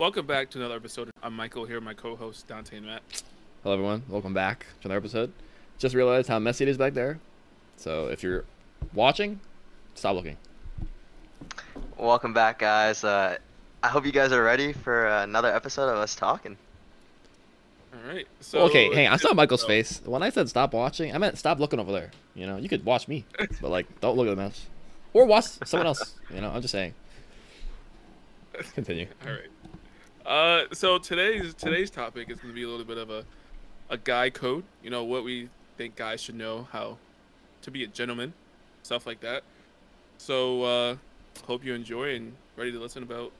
Welcome back to another episode. I'm Michael here, my co-host Dante and Matt. Hello, everyone. Welcome back to another episode. Just realized how messy it is back there. So if you're watching, stop looking. Welcome back, guys. Uh, I hope you guys are ready for another episode of us talking. All right. So okay, hang on. I saw Michael's so- face. When I said stop watching, I meant stop looking over there. You know, you could watch me, but like, don't look at the mouse. Or watch someone else. You know, I'm just saying. Continue. All right. Uh, so today's today's topic is going to be a little bit of a a guy code. You know what we think guys should know how to be a gentleman, stuff like that. So uh, hope you enjoy and ready to listen about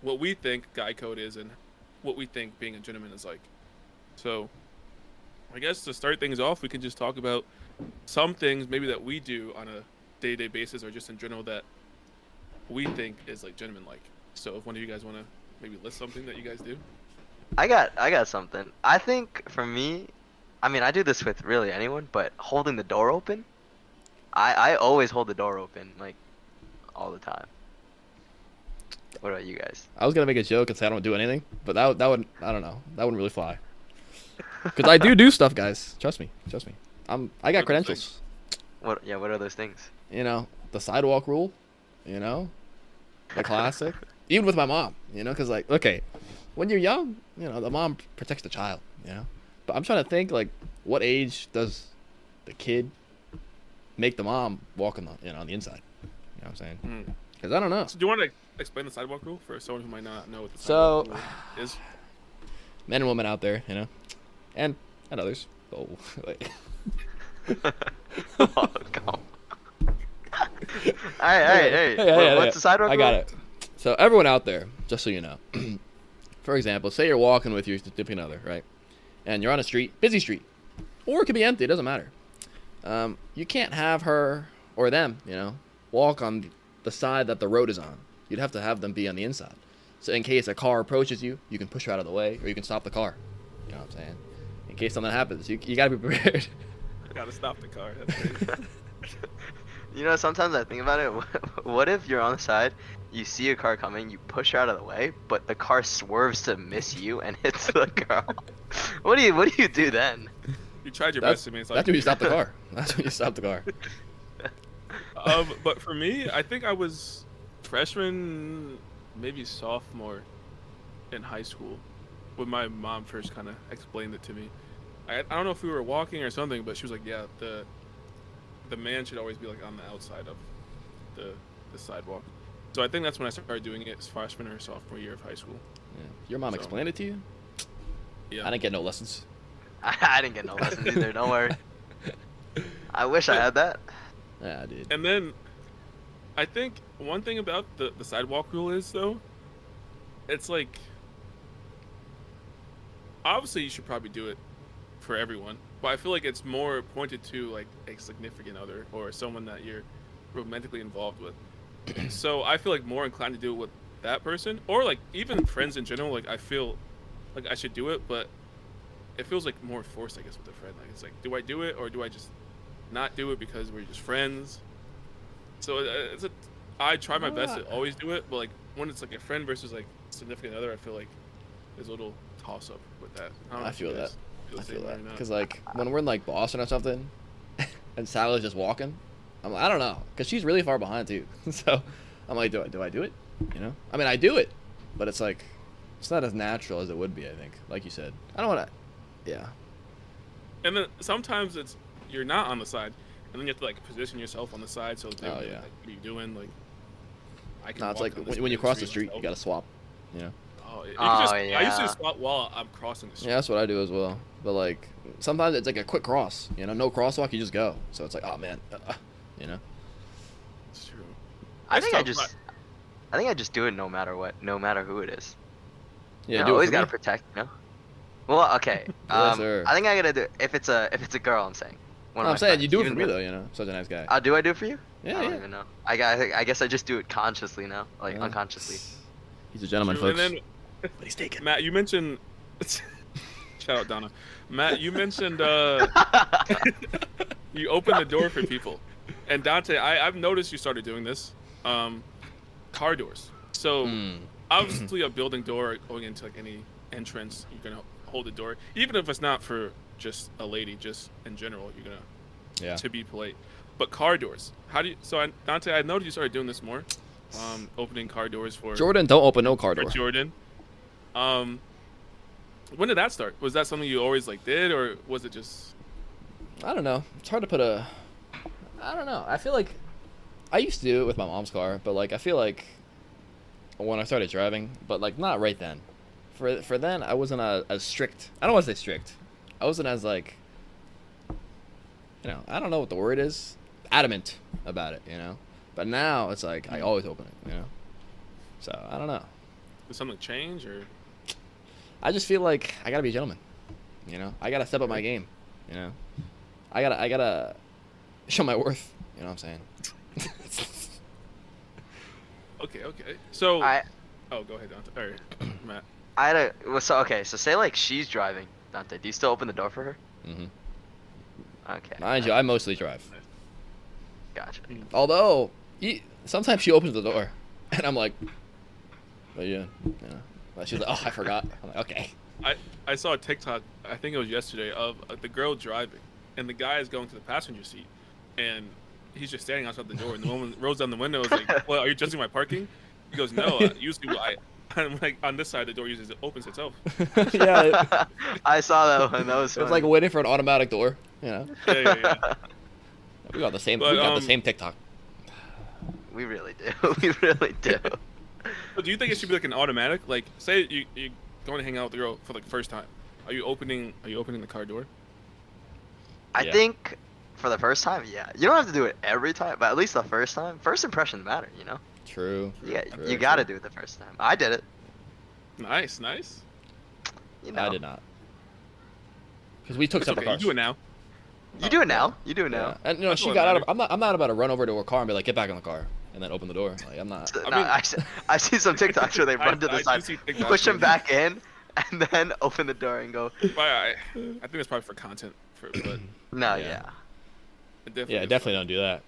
what we think guy code is and what we think being a gentleman is like. So I guess to start things off, we can just talk about some things maybe that we do on a day-to-day basis or just in general that we think is like gentleman like. So if one of you guys want to maybe list something that you guys do. I got, I got something. I think for me, I mean, I do this with really anyone, but holding the door open. I, I always hold the door open, like, all the time. What about you guys? I was gonna make a joke and say I don't do anything, but that that would I don't know that wouldn't really fly. Because I do do stuff, guys. Trust me. Trust me. I'm I got What credentials. What? Yeah. What are those things? you know, the sidewalk rule, you know, the classic. Even with my mom, you know, because like, okay, when you're young, you know, the mom protects the child, you know. But I'm trying to think like, what age does the kid make the mom walk on the, you know, on the inside? You know what I'm saying? Mm. Because I don't know. So do you want to explain the sidewalk rule for someone who might not know what the So- sidewalk rule is? Men and women out there, you know, and and others. Oh, wait. oh, come. on. Alright, alright, hey. Yeah, yeah, what- yeah, what's yeah. the sidewalk? I got rule? it. So everyone out there, just so you know, for example, say you're walking with your significant other, right? And you're on a street, busy street, or it could be empty. It doesn't matter. Um, you can't have her or them, you know, walk on the side that the road is on. You'd have to have them be on the inside. So in case a car approaches you, you can push her out of the way, or you can stop the car. You know what I'm saying? In case something happens, you you gotta be prepared. Gotta stop the car. You know, sometimes I think about it. What if you're on the side, you see a car coming, you push her out of the way, but the car swerves to miss you and hits the girl? what do you What do you do then? you tried your That's, best. I mean, it's that's when you stop the car. That's when you stop the car. um, but for me, I think I was freshman, maybe sophomore in high school when my mom first kind of explained it to me. I, I don't know if we were walking or something, but she was like, "Yeah, the the man should always be like on the outside of the the sidewalk." So I think that's when I started doing it, as freshman or sophomore year of high school. Yeah. Your mom So- explained it to you? Yeah. I didn't get no lessons. I, I didn't get no lessons either. Don't worry. I wish I had that. Yeah, I did. And then, I think one thing about the the sidewalk rule is though, it's like obviously you should probably do it for everyone, but I feel like it's more pointed to like a significant other or someone that you're romantically involved with. So I feel like more inclined to do it with that person or like even friends in general. Like I feel like I should do it, but it feels like more forced, I guess, with a friend. Like it's like, do I do it or do I just not do it because we're just friends? So uh, it's a, I try my best to always do it, but like when it's like a friend versus like significant other, I feel like there's a little toss up with that. don't know I if you feel guys I feel same way or that because like when we're in like Boston or something, and Sally's just walking, I'm like, I don't know, because she's really far behind too. so I'm like, do I do I do it? You know, I mean, I do it, but it's like it's not as natural as it would be. I think, like you said, I don't want to. Yeah, And then sometimes it's you're not on the side, and then you have to like position yourself on the side. So they're Oh, like, yeah. what are you doing? Like, I can. no, it's walk like on when, when you cross the street, you gotta swap. You know. Oh, you Oh, can just, I used to yeah. spot while I'm crossing the street. Yeah, that's what I do as well. But like sometimes it's like a quick cross. You know, no crosswalk, you just go. So it's like, oh man, uh, you know. It's true. I It's think I tough, just, I think I just do it no matter what, no matter who it is. Yeah, you know, do always for gotta me. protect. You know. Well, okay. Yes, Um, sir. I think I gotta do if it's a if it's a girl. I'm saying. One No, I'm my saying you do it for me though- though. You know, such a nice guy. Uh, do I do it for you? yeah, I don't yeah. even know. I got. I guess I just do it consciously now, like Yeah. unconsciously. He's a gentleman, True. folks. And then but he's taken. Matt, you mentioned. Shout out Donna. Matt, you mentioned uh, you open the door for people, and Dante, I, I've noticed you started doing this. Um, car doors. So Mm. obviously a building door going into like any entrance, you're gonna hold the door, even if it's not for just a lady, just in general, you're gonna Yeah. to be polite. But car doors, how do you? So I, Dante, I noticed you started doing this more, um, opening car doors for Jordan, don't open no car door. Jordan. Um, when did that start? Was that something you always like did, or was it just? I don't know. It's hard to put a. I don't know. I feel like I used to do it with my mom's car, but like I feel like when I started driving, but like not right then. For for then, I wasn't a, as strict. I don't want to say strict. I wasn't as like. You know, I don't know what the word is. Adamant about it, you know. But now it's like I always open it, you know. So I don't know. Did something change, or I just feel like I gotta be a gentleman. You know, I gotta step up my game. You know, I gotta I gotta show my worth. You know what I'm saying? okay, okay. So, I oh, go ahead, Dante. Or Matt. I had a well, so okay. So say like she's driving, Dante. Do you still open the door for her? Mm hmm Okay. Mind you, I mostly drive. Gotcha. Although, he, sometimes she opens the door, and I'm like, "Oh yeah," you know. But she's like, "Oh, I forgot." I'm like, "Okay." I I saw a TikTok. I think it was yesterday of uh, the girl driving, and the guy is going to the passenger seat, and he's just standing outside the door, and the woman rolls down the window. Is like, "Well, are you adjusting my parking?" He goes, "No. Uh, usually, I." I'm like on this side, the door usually opens itself. yeah, it, I saw that one. That was. it was like funny. waiting for an automatic door. You know, Yeah, yeah, yeah. we got the same. But, we got the um, same TikTok. we really do. we really do. So do you think it should be like an automatic? Like, say you you going to hang out with the girl for like the first time. Are you opening? Are you opening the car door? I Yeah. think for the first time, yeah. You don't have to do it every time, but at least the first time, first impressions matter. You know. True. Yeah. True, you got to do it the first time. I did it. Nice, nice. You know. I did not. Because we took It's separate okay. You do it now. You do it now. You do it Yeah. now. And you know, That's she what got out of. I'm not. I'm not about to run over to her car and be like, "Get back in the car," and then open the door. Like I'm not. No, I mean- I, s- I've seen some TikToks where they I- run to the do side, push them back in, and then open the door and go. But I, I think it's probably for content. For, but No, Yeah. yeah. Definitely Yeah, is definitely don't do that.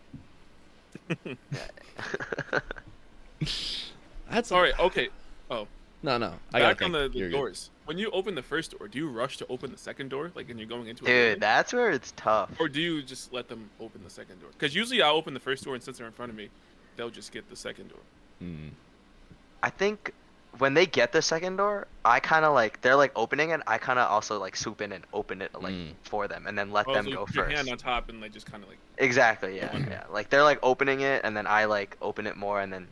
That's. All right. Okay. Oh, No, no. I gotta back on think. the, the You're good. doors. When you open the first door, do you rush to open the second door, like when you're going into a Dude, building? that's where it's tough. or do you just let them open the second door? Because usually I open the first door, and since they're in front of me, they'll just get the second door. Mm. I think when they get the second door, I kind of like they're like opening it. I kind of also like swoop in and open it like Mm. for them, and then let Oh, them so go first. hand on top and like just kind of like. Exactly. Yeah. Yeah. Like they're like opening it, and then I like open it more, and then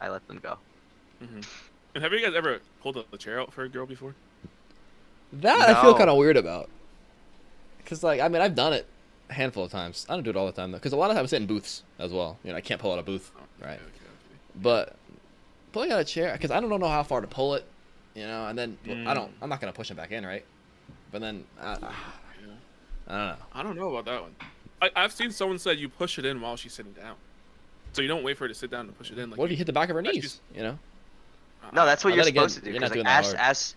I let them go. Mm-hmm. And have you guys ever pulled a, a chair out for a girl before? That I feel kind of weird about. Cause like I mean I've done it a handful of times. I don't do it all the time though. Cause a lot of times I sit in booths as well. You know I can't pull out a booth. Oh, Right. Okay, okay, But pulling out a chair, because I don't know how far to pull it, you know, and then well, I don't, Mm. I'm not gonna push it back in, right? But then I. Yeah. I don't know. I don't know about that one. I, I've seen someone said you push it in while she's sitting down, so you don't wait for her to sit down to push it in. Like what if you hit the back of her knees? You know? No, that's what Uh, you're then again, supposed to do. you're 'cause, not like, doing as hard. as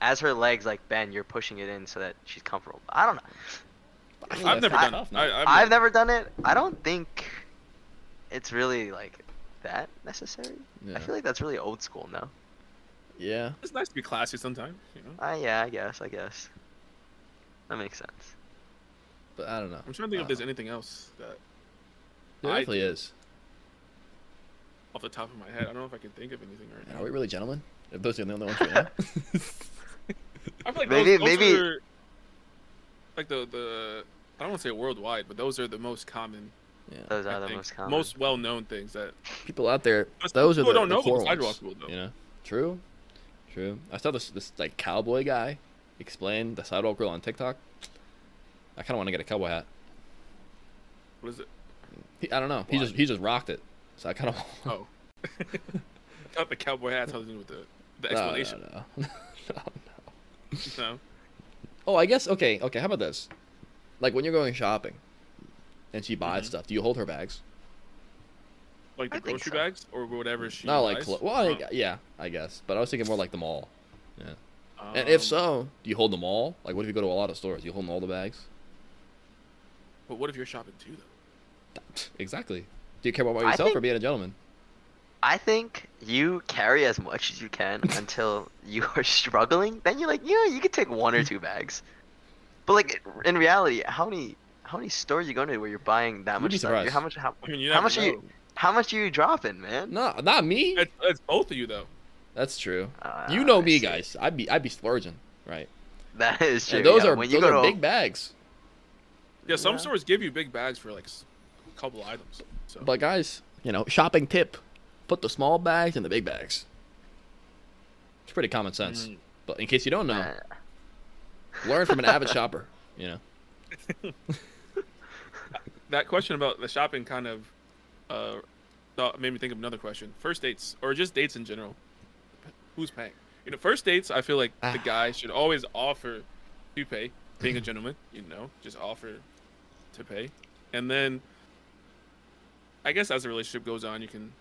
as her legs like bend, you're pushing it in so that she's comfortable. I don't know. I feel I've that's never done. it. I, I've, I've never done it. I don't think it's really like that necessary. Yeah. I feel like that's really old school now. yeah. It's nice to be classy sometimes, you know. Uh, yeah, I guess. I guess that makes sense. But I don't know. I'm trying to think if Uh, there's anything else that, There I definitely do. is. off the top of my head, I don't know if I can think of anything right now. Are we really gentlemen? If those are the only ones we know. I feel like Maybe- those, those maybe- are like the the I don't want to say worldwide, but those are the most common, yeah. Those I are the most common. most well-known things that People out there, But those are the people don't the know core about the sidewalk ones. rule, though. You know? True. True. I saw this this like cowboy guy explain the sidewalk rule on TikTok. I kind of want to get a cowboy hat. what is it? He, I don't know. He just he just rocked it. So I kind of. Oh, I thought the cowboy hat has something to do with the the No, explanation. No, no. no, no. No. Oh, I guess okay. Okay, how about this? Like when you're going shopping, and she buys Mhm. stuff, do you hold her bags? Like the I grocery so. bags or whatever she. Not like buys? clo- well, I, Oh, yeah, I guess. But I was thinking more like the mall. Yeah. And if um, so, do you hold them all? Like, what if you go to a lot of stores? You hold all the bags? but what if you're shopping too though? Exactly. Do you care about I yourself or being a gentleman? I think you carry as much as you can until you are struggling. Then you're like, you know, you could take one or two bags. But like in reality, how many how many stores you going to where you're buying that You'd much be stuff? surprised. How much how, I mean, you how never much are you how much are you dropping, man? No, not me. It's, it's both of you though. That's true. Ah, you know I me, see. guys. I'd be I'd be splurging, right? That is true. And those yeah. are when you those go are to big bags. Yeah, some Yeah. stores give you big bags for like a couple items. So But guys, you know, shopping tip: put the small bags in the big bags. It's pretty common sense. Mm. But in case you don't know, Uh, learn from an avid shopper. You know. that question about the shopping kind of uh, made me think of another question. First dates or just dates in general. Who's paying? You know, first dates. I feel like the Ah. guy should always offer to pay. Being a gentleman, you know, just offer to pay, and then I guess as the relationship goes on, you can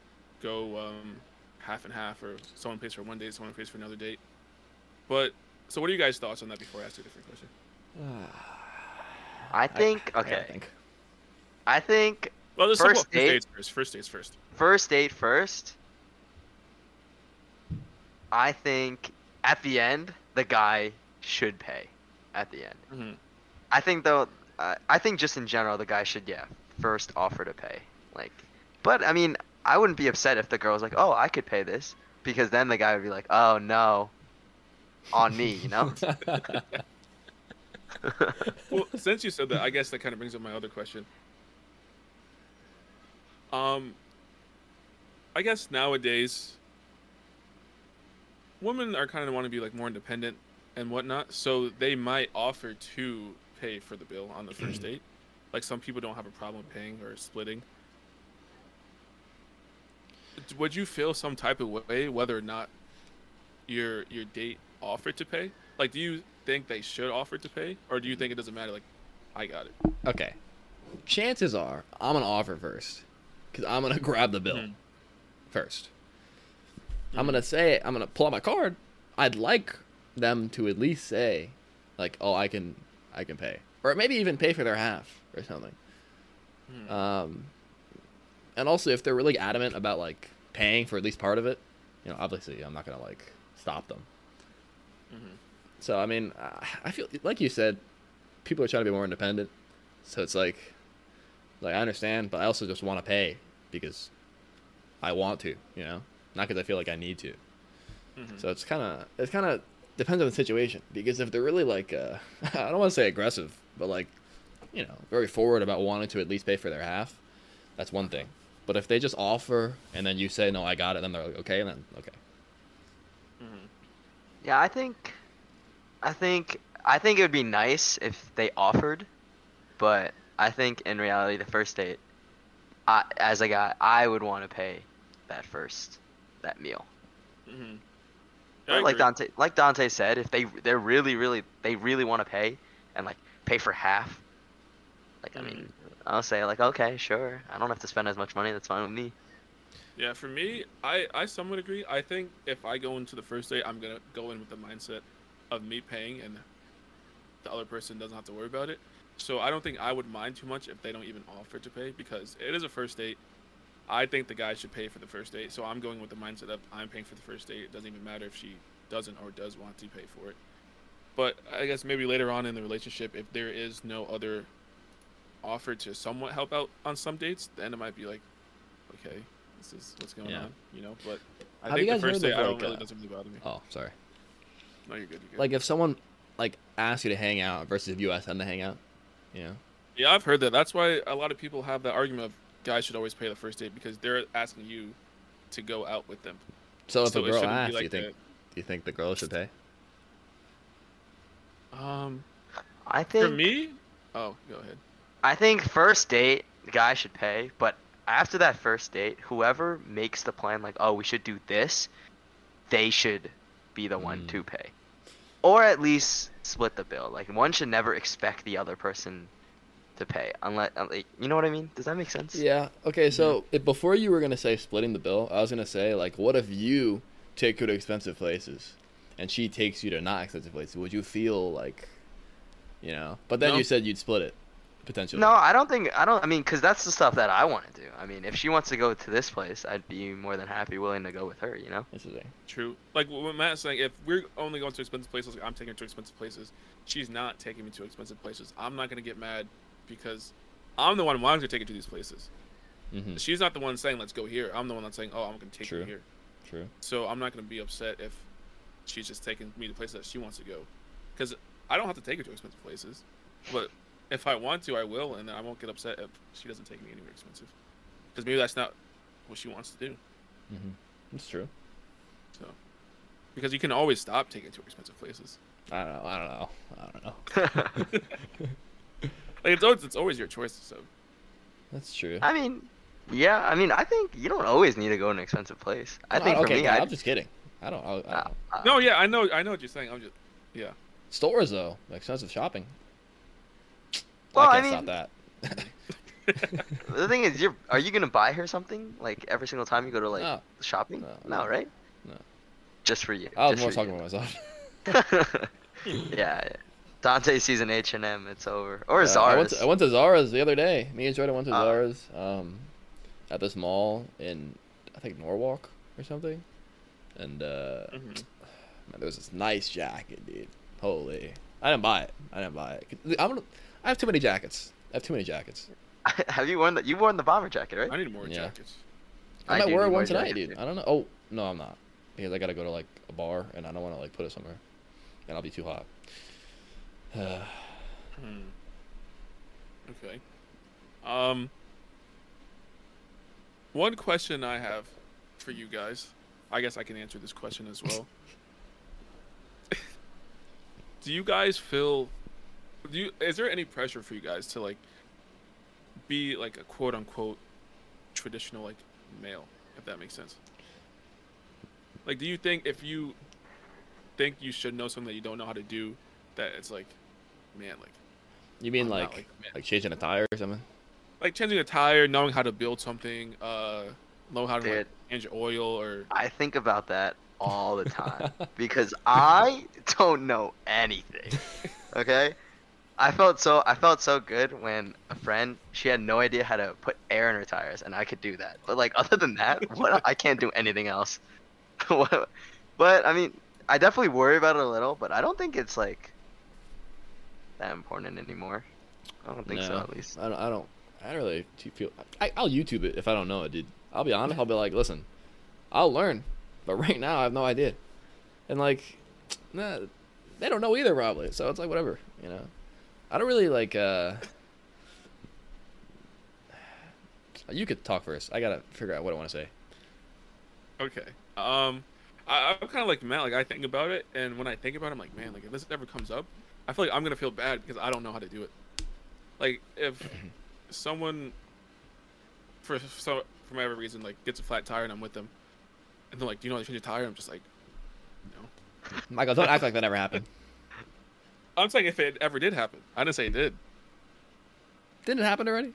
go um, half and half, or someone pays for one date, someone pays for another date. But so, what are you guys' thoughts on that? Before I ask you a different question. I think I- I okay. think. I think Well, let's First talk about date? first dates first. First dates first. first date first. I think at the end the guy should pay. At the end, hmm I think though. Uh, I think just in general the guy should yeah first offer to pay. Like, but I mean I wouldn't be upset if the girl was like, oh I could pay this because then the guy would be like, oh no, on me, you know. well, since you said that, I guess that kind of brings up my other question. Um, I guess nowadays, women are kind of want to be like more independent and whatnot, so they might offer to pay for the bill on the first date. Like some people don't have a problem paying or splitting. Would you feel some type of way whether or not your your date offered to pay? Like, do you think they should offer to pay, or do you think it doesn't matter? Like, I got it. okay. Chances are I'm gonna offer first, because I'm gonna grab the bill Mhm. first. I'm gonna say I'm gonna pull out my card. I'd like them to at least say, like, "Oh, I can, I can pay," or maybe even pay for their half or something. Hmm. Um, and also if they're really adamant about like paying for at least part of it, you know, obviously I'm not gonna like stop them. Mhm. So I mean, I- I feel like you said, people are trying to be more independent. So it's like, like I understand, but I also just want to pay because I want to, you know, not because I feel like I need to. Mhm. So it's kind of it's kind of depends on the situation because if they're really like uh, I don't want to say aggressive, but like you know very forward about wanting to at least pay for their half, that's one thing. But if they just offer and then you say no, I got it, then they're like okay, and then okay. Mhm. Yeah, I think, I think, I think it would be nice if they offered, but I think in reality, the first date, I, as a guy, I would want to pay that first, that meal. Mhm. But like agree. Dante, like Dante said, if they they're really, really, they really want to pay, and like pay for half, like I mean, I'll say like okay, sure, I don't have to spend as much money. That's fine with me. Yeah, for me, I I somewhat agree. I think if I go into the first date, I'm gonna go in with the mindset of me paying, and the other person doesn't have to worry about it. So I don't think I would mind too much if they don't even offer to pay because it is a first date. I think the guy should pay for the first date, so I'm going with the mindset of I'm paying for the first date. It doesn't even matter if she doesn't or does want to pay for it. But I guess maybe later on in the relationship, if there is no other offer to somewhat help out on some dates, then it might be like, okay, this is what's going Yeah. on, you know. But I Have think the first date, I don't like, really uh, doesn't really bother me. Oh, sorry. No, you're good. You're good. Like if someone like asks you to hang out versus if you ask them to hang out, you know. yeah, I've heard that. That's why a lot of people have that argument of guys should always pay the first date because they're asking you to go out with them. So if So a girl asks, like you think do you think the girl should pay? Um, I think for me, oh, go ahead. I think first date, the guy should pay, but after that first date, whoever makes the plan, like, oh, we should do this, they should be the one Mm. to pay. Or at least split the bill. Like, one should never expect the other person to pay. Unless, uh, like, you know what I mean? Does that make sense? Yeah. Okay. So if, before you were gonna say splitting the bill, I was gonna say like, what if you take her to expensive places, and she takes you to not expensive places? Would you feel like, you know? But then No. you said you'd split it. Potentially. No, I don't think I don't. I mean, because that's the stuff that I want to do. I mean, if she wants to go to this place, I'd be more than happy, willing to go with her. You know. This is a, True. Like what Matt's saying, if we're only going to expensive places, like I'm taking her to expensive places. She's not taking me to expensive places. I'm not gonna get mad because I'm the one wanting to take her to these places. mhm, She's not the one saying let's go here. I'm the one that's saying, oh, I'm gonna take True. you here. True. So I'm not gonna be upset if she's just taking me to places that she wants to go, because I don't have to take her to expensive places, but if I want to, I will, and I won't get upset if she doesn't take me anywhere expensive, because maybe that's not what she wants to do. Mhm. It's true. So, because you can always stop taking her to expensive places. I don't know. I don't know. I don't know. Like it's always it's always your choice. So That's true. I mean, yeah. I mean, I think you don't always need to go to an expensive place. I No, think for okay, me, no, I'd, I'm just kidding. I don't. I, I uh, don't. uh, no, yeah, I know, I know what you're saying. I'm just, yeah, Stores though, expensive shopping. Well, I I can't stop mean- that. The thing is, you're are you gonna buy her something like every single time you go to like No. shopping? No, No, no. right? No. Just for you. I was more talking you. about myself. yeah, yeah. Dante sees an H and M, it's over. Or Uh, I went, to, I went to Zara's the other day. Me and Jordan went to Ah. Zara's um, at this mall in I think Norwalk or something, and uh, Mhm. man, there was this nice jacket, dude. Holy, I didn't buy it. I didn't buy it. I'm gonna, I have too many jackets. I have too many jackets. Have you worn the you worn the bomber jacket, right? I need more Yeah. jackets. I, I might do wear one tonight, jackets, dude. too. I don't know. Oh no, I'm not because I gotta go to like a bar and I don't want to like put it somewhere, and I'll be too hot. Hmm. Okay. Um. One question I have for you guys, I guess I can answer this question as well. do you guys feel? Do you? Is there any pressure for you guys to like be like a quote unquote traditional like male, if that makes sense? Like, do you think if you think you should know something that you don't know how to do, that it's like, man, like you mean like like like, changing a tire or something? like changing a tire, knowing how to build something, uh, know how to like, change oil or I think about that all the time because I don't know anything. Okay? I felt so I felt so good when a friend she had no idea how to put air in her tires and I could do that. But like other than that, what I can't do anything else. But I mean, I definitely worry about it a little, but I don't think it's like that important anymore. I don't think so at least. I don't. I don't. I don't really feel. I, I'll YouTube it if I don't know it, dude. I'll be honest. I'll be like, listen, I'll learn, but right now I have no idea. And like, nah, they don't know either, probably. So it's like whatever, you know. I don't really like. uh You could talk first. I gotta figure out what I want to say. Okay. Um, I, I'm kind of like Matt. Like I think about it, and when I think about it, I'm like, man, like if this ever comes up, I feel like I'm gonna feel bad because I don't know how to do it. Like if someone, for so for whatever reason, like gets a flat tire and I'm with them, and they're like, "Do you know how to change a tire?" I'm just like, no. Michael, don't act like that never happened. I'm saying if it ever did happen. I didn't say it did. Didn't it happen already?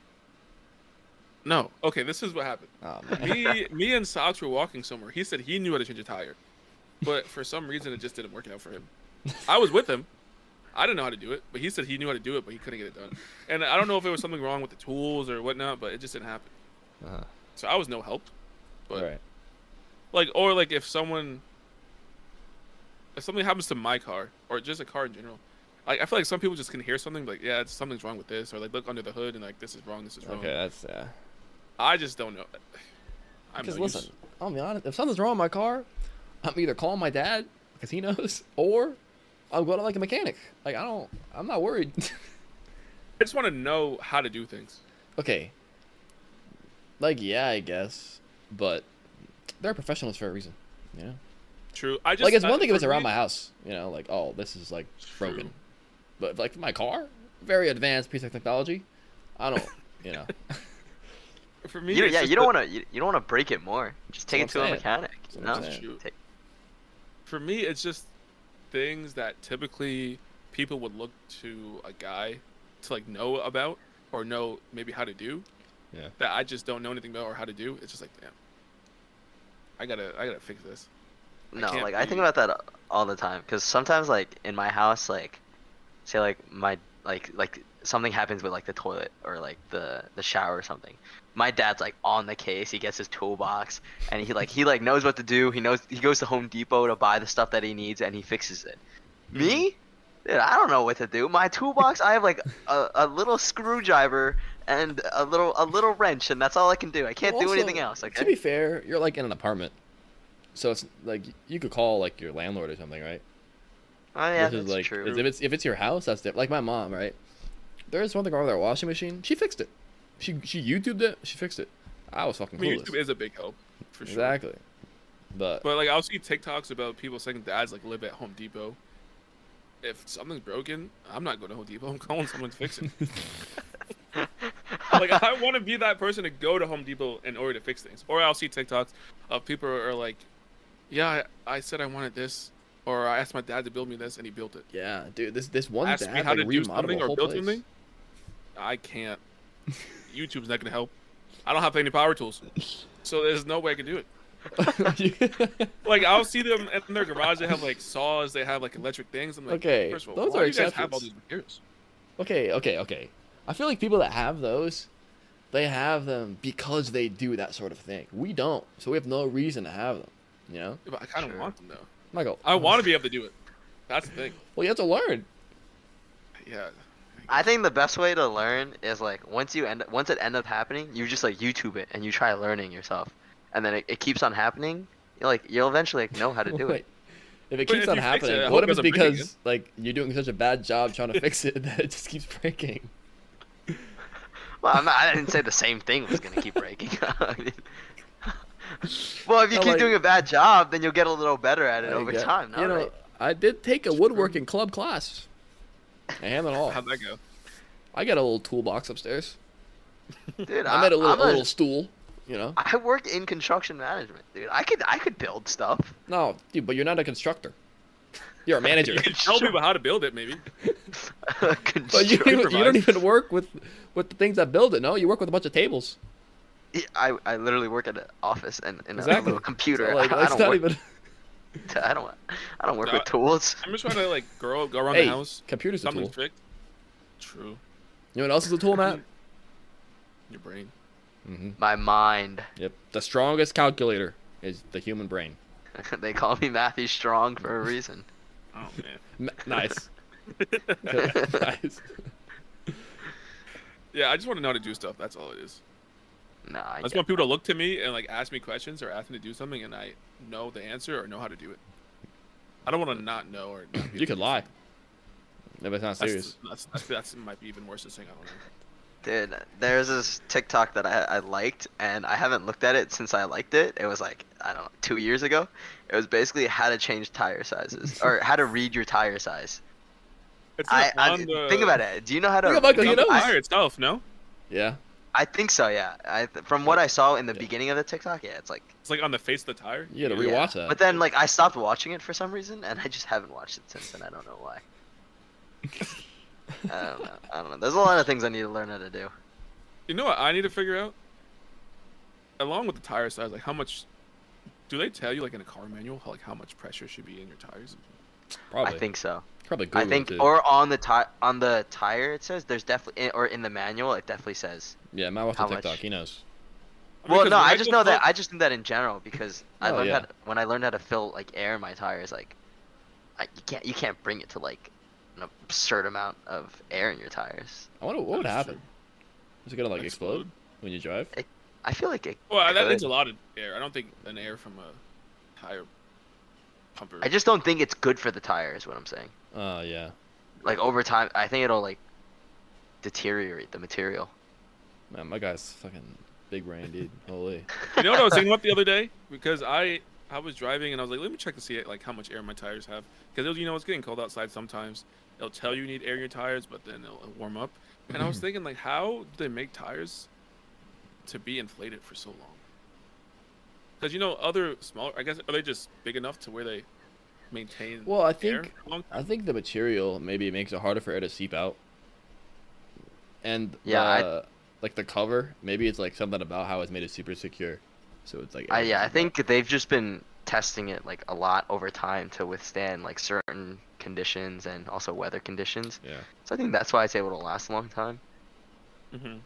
No. Okay, this is what happened. Oh, me me and Socks were walking somewhere. He said he knew how to change a tire, but for some reason it just didn't work out for him. I was with him. I didn't know how to do it, but he said he knew how to do it, but he couldn't get it done. And I don't know if it was something wrong with the tools or whatnot, but it just didn't happen. Uh-huh. So I was no help. But Right. like, or like if someone, if something happens to my car or just a car in general, like I feel like some people just can hear something like, yeah, it's, something's wrong with this, or like look under the hood and like this is wrong, this is wrong. Okay, that's yeah. I just don't know. I'm Because no use. listen, I'll be honest. If something's wrong with my car, I'm either calling my dad because he knows, or I'm going to like a mechanic. Like I don't, I'm not worried. I just want to know how to do things. okay. Like yeah, I guess, but they're professionals for a reason. You know, True. I just like it's uh, one thing if it's around me- my house. You know, like oh, this is like True. Broken, but like my car, very advanced piece of technology. I don't, you know. For me, You, yeah, you don't want to you, you don't want to break it more. Just take it to what a I'm saying. mechanic. No, I'm saying. Shoot. Take- For me, it's just things that typically people would look to a guy to like know about or know maybe how to do. Yeah. That I just don't know anything about or how to do. It's just like, damn. I gotta, I gotta fix this. No, can't like I think about that all the time because sometimes like in my house, like say like my like like something happens with like the toilet or like the the shower or something, my dad's like on the case. He gets his toolbox and he like he like knows what to do. He knows he goes to Home Depot to buy the stuff that he needs and he fixes it. Me? Mm-hmm. Dude, I don't know what to do. My toolbox, I have like a, a little screwdriver and a little a little wrench, and that's all I can do. I can't do anything else. To be fair, you're like in an apartment, so it's like you could call like your landlord or something, right? Oh yeah, This is that's like true. if it's if it's your house, that's different. Like my mom, right? There's something wrong with our washing machine. She fixed it. She she YouTubed it. She fixed it. I was fucking I mean. YouTube is a big help for sure. Exactly. But But like I'll see TikToks about people saying dads like live at Home Depot. If something's broken, I'm not going to Home Depot. I'm calling someone to fix it. like I want to be that person to go to Home Depot in order to fix things. Or I'll see TikToks of people are like, "Yeah, I, I said I wanted this," or I asked my dad to build me this, and he built it. yeah, dude, this this one Ask dad me how like to do remodeled something the or whole build place. something. I can't. YouTube's not gonna help. I don't have any power tools, so there's no way I can do it. Like I'll see them in their garage. They have like saws. They have like electric things. I'm like, Okay, first of all, those why are do you guys have all these materials? okay, okay, okay. I feel like people that have those, they have them because they do that sort of thing. We don't, so we have no reason to have them. You know, Yeah, but I kind of Sure. want them though. Michael. I want to be able to do it. That's the thing. Well, you have to learn. Yeah. I think the best way to learn is like once you end once it end up happening, you just like YouTube it and you try learning yourself, and then it, it keeps on happening. You're like you'll eventually like, know how to do Wait. it. If it But keeps if on you fix it, happening, what if it's it because like you're doing such a bad job trying to fix it that it just keeps breaking? Well, I'm not, I didn't say the same thing was gonna keep breaking. I mean- well, if you No, keep like- doing a bad job, then you'll get a little better at it I over get- time. you know, right? I did take a woodworking club class. I am it all. How'd that go? I got a little toolbox upstairs. dude, I made a little, I'm a little stool. You know. I work in construction management, dude. I could I could build stuff. No, dude, but you're not a constructor. You're a manager. You can tell Sure. people how to build it, maybe. but you, you don't even work with with the things that build it. No, you work with a bunch of tables. I, I literally work at an office and in a little computer. So, like, I, I don't not work. even. I don't. I don't work No, with tools. I'm just trying to like go go around Hey, the house. computer's a tool. Something's fixed. True. You know what else is a tool, Matt? Your brain. mm-hmm. My mind. Yep. The strongest calculator is the human brain. they call me Matthew Strong for a reason. Oh man. M- nice. nice. yeah, I just want to know how to do stuff. That's all it is. Nah, I I just want people to look to me and like ask me questions or ask me to do something, and I know the answer or know how to do it. I don't want to not know or. Not be You able could lie. something. If it's not serious. that's, that's, that's might be even worse than saying I don't know. Dude, there's this TikTok that I, I liked, and I haven't looked at it since I liked it. It was like, I don't know, two years ago. It was basically how to change tire sizes, or how to read your tire size. It's I, I the, Think about it. Do you know how to? Think about it, It's you on the know. tire itself, no? Yeah. I think so, yeah. I, from what I saw in the Yeah. beginning of the TikTok, yeah, it's like. It's like on the face of the tire. You gotta yeah. rewatch that. But then, like, I stopped watching it for some reason, and I just haven't watched it since, and I don't know why. I don't know. I don't know. There's a lot of things I need to learn how to do. You know what I need to figure out? Along with the tire size, like how much do they tell you like in a car manual like how much pressure should be in your tires? Probably. I think so. Probably Google I think, it, too. or on the ti- on the tire, it says there's definitely, or in the manual, it definitely says. Yeah, Matt watched how TikTok. much? He knows. Well, Because no, I just go know that I just knew that in general because I Oh, learned yeah. how to, when I learned how to fill like air in my tires, like, I, you can't you can't bring it to like an absurd amount of air in your tires. I wonder what would happen. true. Is it gonna like Explode. explode when you drive? I feel like it. Well, that needs a lot of air. I don't think an air from a tire pumper. I just don't think it's good for the tire. Is what I'm saying. Oh yeah. Like over time, I think it'll like deteriorate the material. Man, my guy's fucking big brain, dude. Holy. You know what I was thinking about the other day? Because I I was driving and I was like, let me check to see like how much air my tires have. Because you know it's getting cold outside sometimes. It'll tell you you need air in your tires, but then it'll warm up. And I was thinking like, how do they make tires to be inflated for so long? Because you know other smaller, I guess are they just big enough to where they maintain? Well, I think for I think the material maybe makes it harder for air to seep out. And Yeah, I- like the cover, maybe it's like something about how it's made it super secure. So it's like I, yeah, I doesn't go- think they've just been testing it like a lot over time to withstand like certain conditions and also weather conditions. Yeah. So I think that's why it's able to last a long time. Mm-hmm.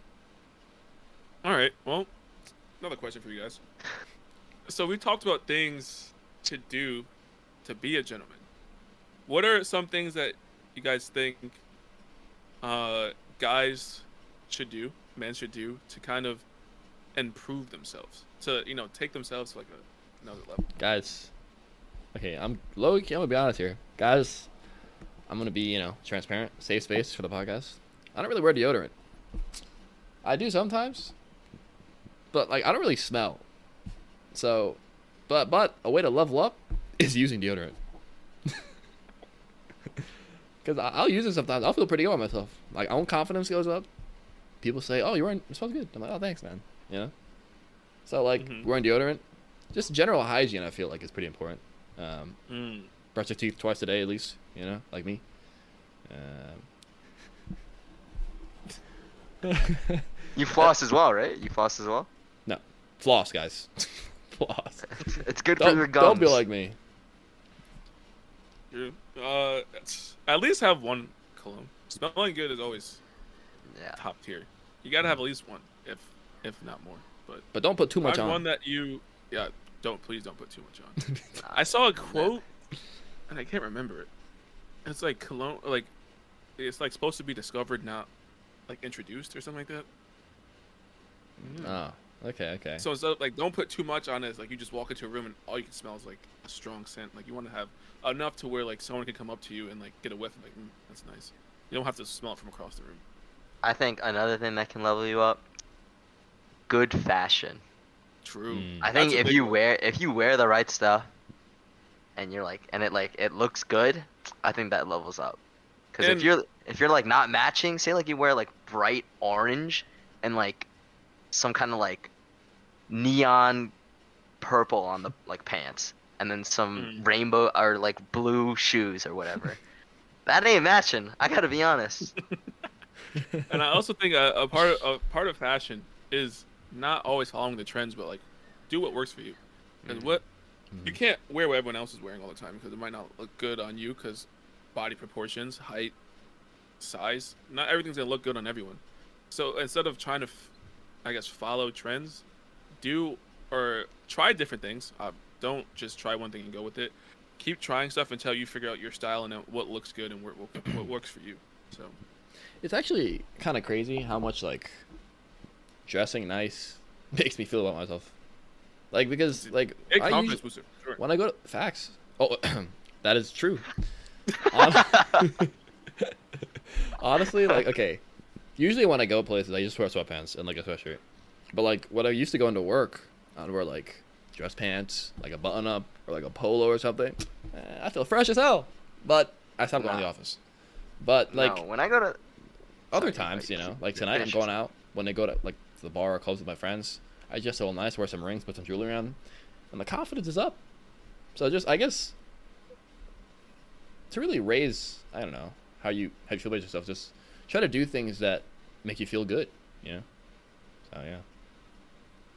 All right. Well, another question for you guys. So we talked about things to do to be a gentleman. What are some things that you guys think uh, guys should do, men should do, to kind of improve themselves, to you know take themselves to like a, another level? Guys, okay, I'm low. I'm gonna be honest here, guys. I'm gonna be you know transparent, safe space for the podcast. I don't really wear deodorant. I do sometimes, but like I don't really smell. So, but but a way to level up is using deodorant. Cause I- I'll use it sometimes. I'll feel pretty good on myself. Like own confidence goes up. People say, "Oh, you're wearing it smells good." I'm like, "Oh, thanks, man." You know. So like Mhm. wearing deodorant, just general hygiene. I feel like is pretty important. Um, Mm. brush your teeth twice a day at least. You know, like me. Um, You floss as well, right? You floss as well. No. Floss, guys. floss. It's, it's good for Don't, your gums. don't be like me. Dude, uh, at least have one cologne. Smelling good is always Yeah. top tier. You gotta have at least one, if if not more. But But don't put too much on. one that you, yeah, don't please don't put too much on. I saw a quote, and I can't remember it. It's like cologne, like it's like supposed to be discovered, not like introduced or something like that. Oh, okay, okay. So instead of like, don't put too much on it. It's like you just walk into a room and all you can smell is like a strong scent. Like you want to have enough to where like someone can come up to you and like get a whiff and like, mm, that's nice. You don't have to smell it from across the room. I think another thing that can level you up. Good fashion. True. Mm. I think a if you one. wear if you wear the right stuff, and you're like, and it like it looks good, I think that levels up. Because if you're if you're like not matching, say like you wear like bright orange and like some kind of like neon purple on the like pants, and then some Mm. rainbow or like blue shoes or whatever. that ain't matching. I gotta be honest. and I also think a, a part of, a part of fashion is not always following the trends, but like do what works for you. And Mhm. what you Mhm. can't wear what everyone else is wearing all the time because it might not look good on you because body proportions, height, size, not everything's gonna look good on everyone. So instead of trying to, f- I guess, follow trends, do or try different things. Uh, don't just try one thing and go with it. Keep trying stuff until you figure out your style and what looks good and what, what, what works for you. So It's actually kind of crazy how much like dressing nice makes me feel about myself. Like because like big I confidence usu- booster. Sure. when I go to facts. Oh, that is true. Honestly, like okay, usually when I go places, I just wear sweatpants and like a sweatshirt. But like when I used to go into work, I'd wear like dress pants, like a button up or like a polo or something. Eh, I feel fresh as hell. But I stopped going to the office. But like no, when I go to other times, you know, like tonight I'm going out when they go to like to the bar or clubs with my friends. I just feel nice, wear some rings, put some jewelry on, and the confidence is up. So just I guess to really raise I don't know how you how you feel about yourself, just try to do things that make you feel good. You know. So yeah.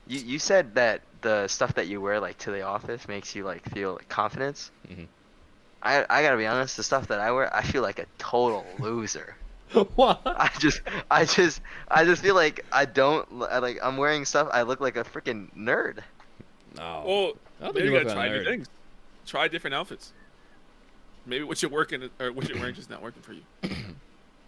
You you said that the stuff that you wear like to the office makes you like feel like confidence. Mhm. I I gotta be honest, the stuff that I wear, I feel like a total loser. what? I just I just I just feel like I don't I, like I'm wearing stuff. I look like a freaking nerd. No. Well, I don't think maybe you you gotta try new things. Try different outfits. Maybe what you're working or what you're wearing just not working for you.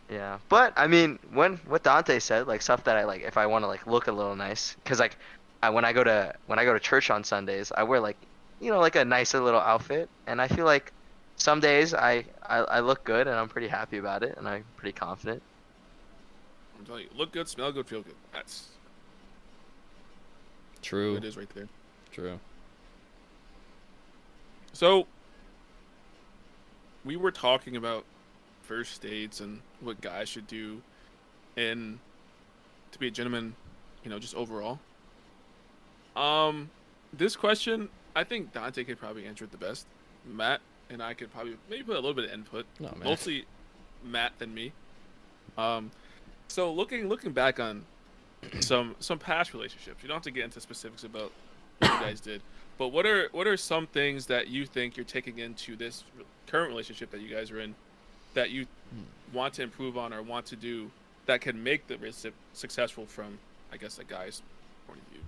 Yeah, but I mean, when what Dante said, like stuff that I like, if I want to like look a little nice, cause like, I, when I go to when I go to church on Sundays, I wear like, you know, like a nicer little outfit, and I feel like some days I I, I look good and I'm pretty happy about it, and I'm pretty confident. I'm telling you, look good, smell good, feel good. That's True. it is right there. True. So we were talking about first dates and what guys should do and to be a gentleman, you know, just overall. Um this question I think Dante could probably answer it the best. Matt and I could probably maybe put a little bit of input. No. Mostly Matt than me. Um so looking looking back on some some past relationships, you don't have to get into specifics about what you guys did. But what are what are some things that you think you're taking into this current relationship that you guys are in that you want to improve on or want to do that can make the relationship successful from, I guess, a guy's point of view?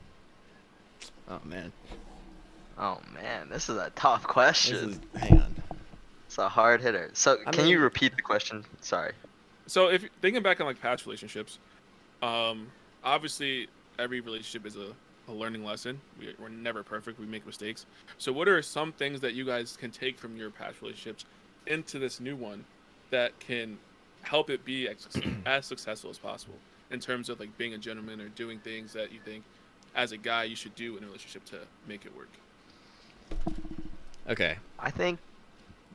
Oh man, Oh man, this is a tough this question. is, hang on. It's a hard hitter. So I can you repeat the question? Sorry. So if thinking back on like past relationships, um, obviously every relationship is a, a learning lesson. We, we're never perfect. We make mistakes. So what are some things that you guys can take from your past relationships into this new one that can help it be as, as successful as possible in terms of like being a gentleman or doing things that you think as a guy you should do in a relationship to make it work? Okay, I think,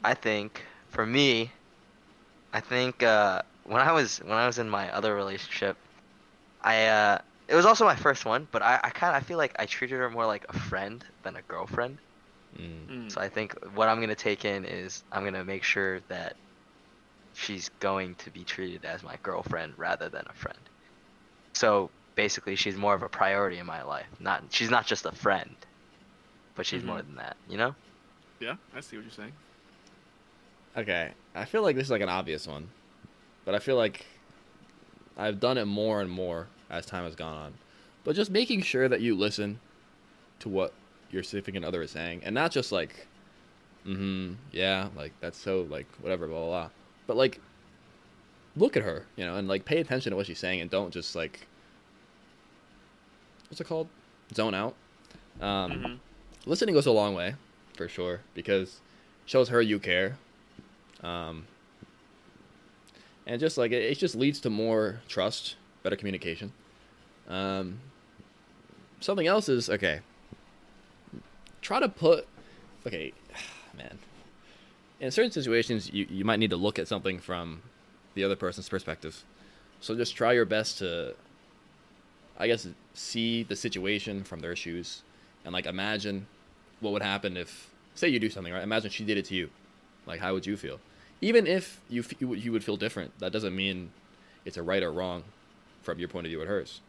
I think for me, I think uh, when I was when I was in my other relationship, I uh, it was also my first one, but I, I kind of I feel like I treated her more like a friend than a girlfriend. mm, Mm. So I think what I'm gonna take in is I'm gonna make sure that she's going to be treated as my girlfriend rather than a friend. So basically, she's more of a priority in my life. Not she's not just a friend, but she's more Mhm. than that. You know? yeah, I see what you're saying. okay. I feel like this is like an obvious one, but I feel like I've done it more and more as time has gone on. But just making sure that you listen to what your significant other is saying, and not just like, mm-hmm, yeah, like that's so like whatever, blah blah blah. But like, look at her, you know, and like pay attention to what she's saying, and don't just like, what's it called, zone out. Um, Mhm. listening goes a long way for sure because shows her you care. Um and just like it, it just leads to more trust better communication. Um something else is okay. Try to put okay man. In certain situations you, you might need to look at something from the other person's perspective. So just try your best to i guess see the situation from their shoes and like imagine what would happen if say you do something right? Imagine she did it to you. Like how would you feel? Even if you f- you would- feel different that doesn't mean it's a right or wrong from your point of view or hers.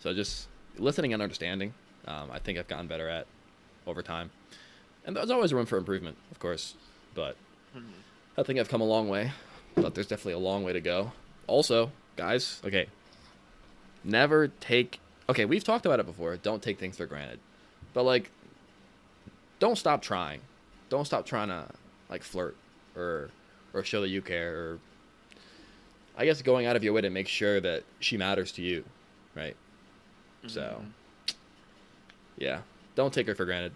So just listening and understanding um, i think i've gotten better at over time. And there's always room for improvement of course but Mhm. i think i've come a long way but there's definitely a long way to go. Also guys okay never take okay we've talked about it before don't take things for granted but like don't stop trying don't stop trying to like flirt or or show that you care or i guess going out of your way to make sure that she matters to you right so Mhm. yeah don't take her for granted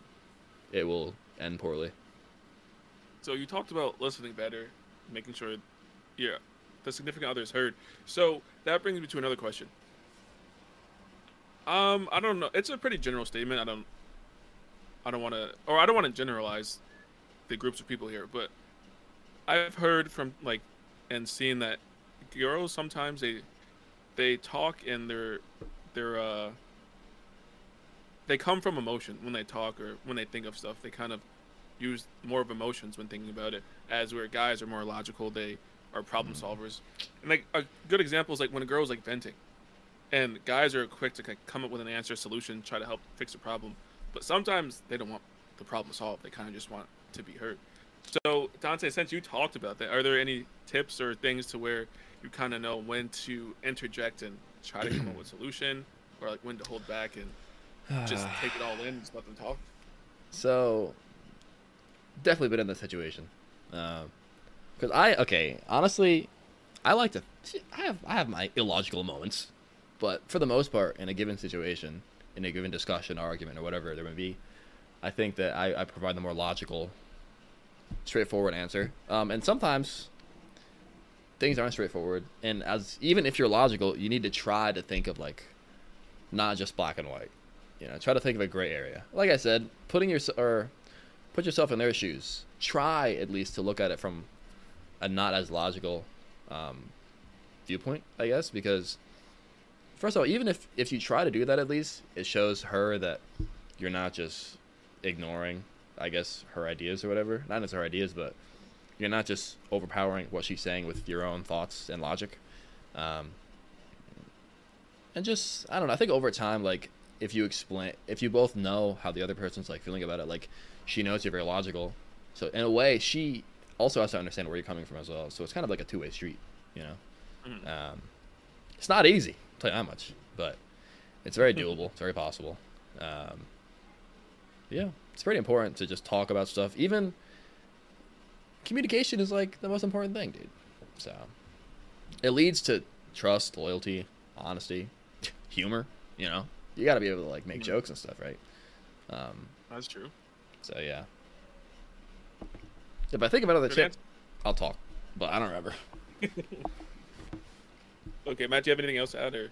it will end poorly So you talked about listening better, making sure, yeah, the significant other is heard. So that brings me to another question. Um, I don't know. It's a pretty general statement. I don't, I don't want to, or I don't want to generalize the groups of people here, but I've heard from like, and seen that girls sometimes they, they talk and they're, they're, uh, they come from emotion when they talk or when they think of stuff. They kind of use more of emotions when thinking about it, as where guys are more logical. They are problem solvers. And like a good example is like when a girl's like venting, and guys are quick to come up with an answer, solution, try to help fix a problem. But sometimes they don't want the problem solved. They kind of just want to be heard. So Dante, since you talked about that, are there any tips or things to where you kind of know when to interject and try to come up with a solution, or like when to hold back and just take it all in and just let them talk? So, definitely been in this situation. Um, because I okay, honestly, I like to. I have I have my illogical moments, but for the most part, in a given situation, in a given discussion, argument, or whatever there may be, I think that I, I provide the more logical, straightforward answer. Um, and sometimes things aren't straightforward, and as even if you're logical, you need to try to think of like, not just black and white. You know, try to think of a gray area. Like I said, putting your or put yourself in their shoes. Try at least to look at it from a not as logical um, viewpoint, I guess, because first of all, even if if you try to do that, at least it shows her that you're not just ignoring, I guess, her ideas or whatever. Not as her ideas, but you're not just overpowering what she's saying with your own thoughts and logic. Um, and just I don't know. I think over time, like if you explain, if you both know how the other person's like feeling about it, like she knows you're very logical, so in a way, she also has to understand where you're coming from as well. So it's kind of like a two way street, you know. Mhm. Um, it's not easy, tell you that much, but it's very doable. it's very possible. Um, yeah, it's pretty important to just talk about stuff. Even communication is like the most important thing, dude. So it leads to trust, loyalty, honesty, humor. You know, you got to be able to like make jokes and stuff, right? Um, That's true. so yeah. If I think of another Good answer. I'll talk, but I don't remember. Okay, Matt, do you have anything else to add? Or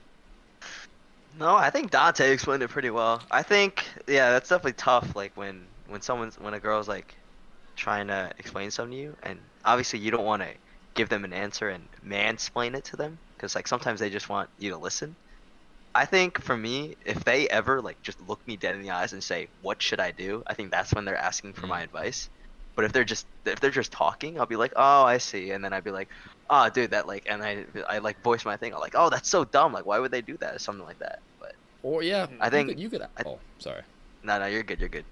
No, I think Dante explained it pretty well. I think yeah, that's definitely tough. Like when when someone's when a girl's like trying to explain something to you, and obviously you don't want to give them an answer and mansplain it to them because like sometimes they just want you to listen. I think for me, if they ever like just look me dead in the eyes and say, "What should I do?" I think that's when they're asking for mm-hmm. my advice. But if they're just if they're just talking, I'll be like, "Oh, I see," and then I'd be like, "Oh, dude, that like," and I I like voice my thing. I'm like, "Oh, that's so dumb. Like, why would they do that?" Or something like that. But Or yeah, hmm. I you think- could, you could. I- oh, sorry. no, no, you're good. You're good.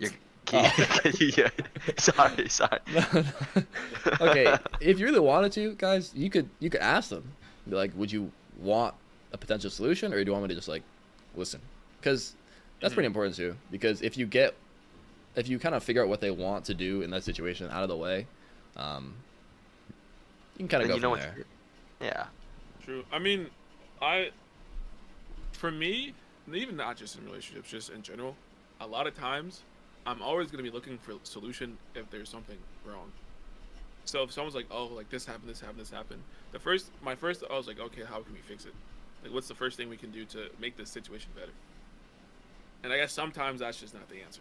You're. Oh. yeah. Sorry, sorry. okay, if you really wanted to, guys, you could you could ask them. Be like, would you want a potential solution, or do you want me to just like listen? Because that's pretty mm-hmm. important too. Because if you get, if you kind of figure out what they want to do in that situation out of the way, um, you can kind of Then go you know from what there. Yeah. True. I mean, I, for me, even not just in relationships, just in general, a lot of times, I'm always gonna be looking for a solution if there's something wrong. So if someone's like, "Oh, like this happened, this happened, this happened," the first, my first, I was like, "Okay, how can we fix it? Like, what's the first thing we can do to make this situation better?" And I guess sometimes that's just not the answer.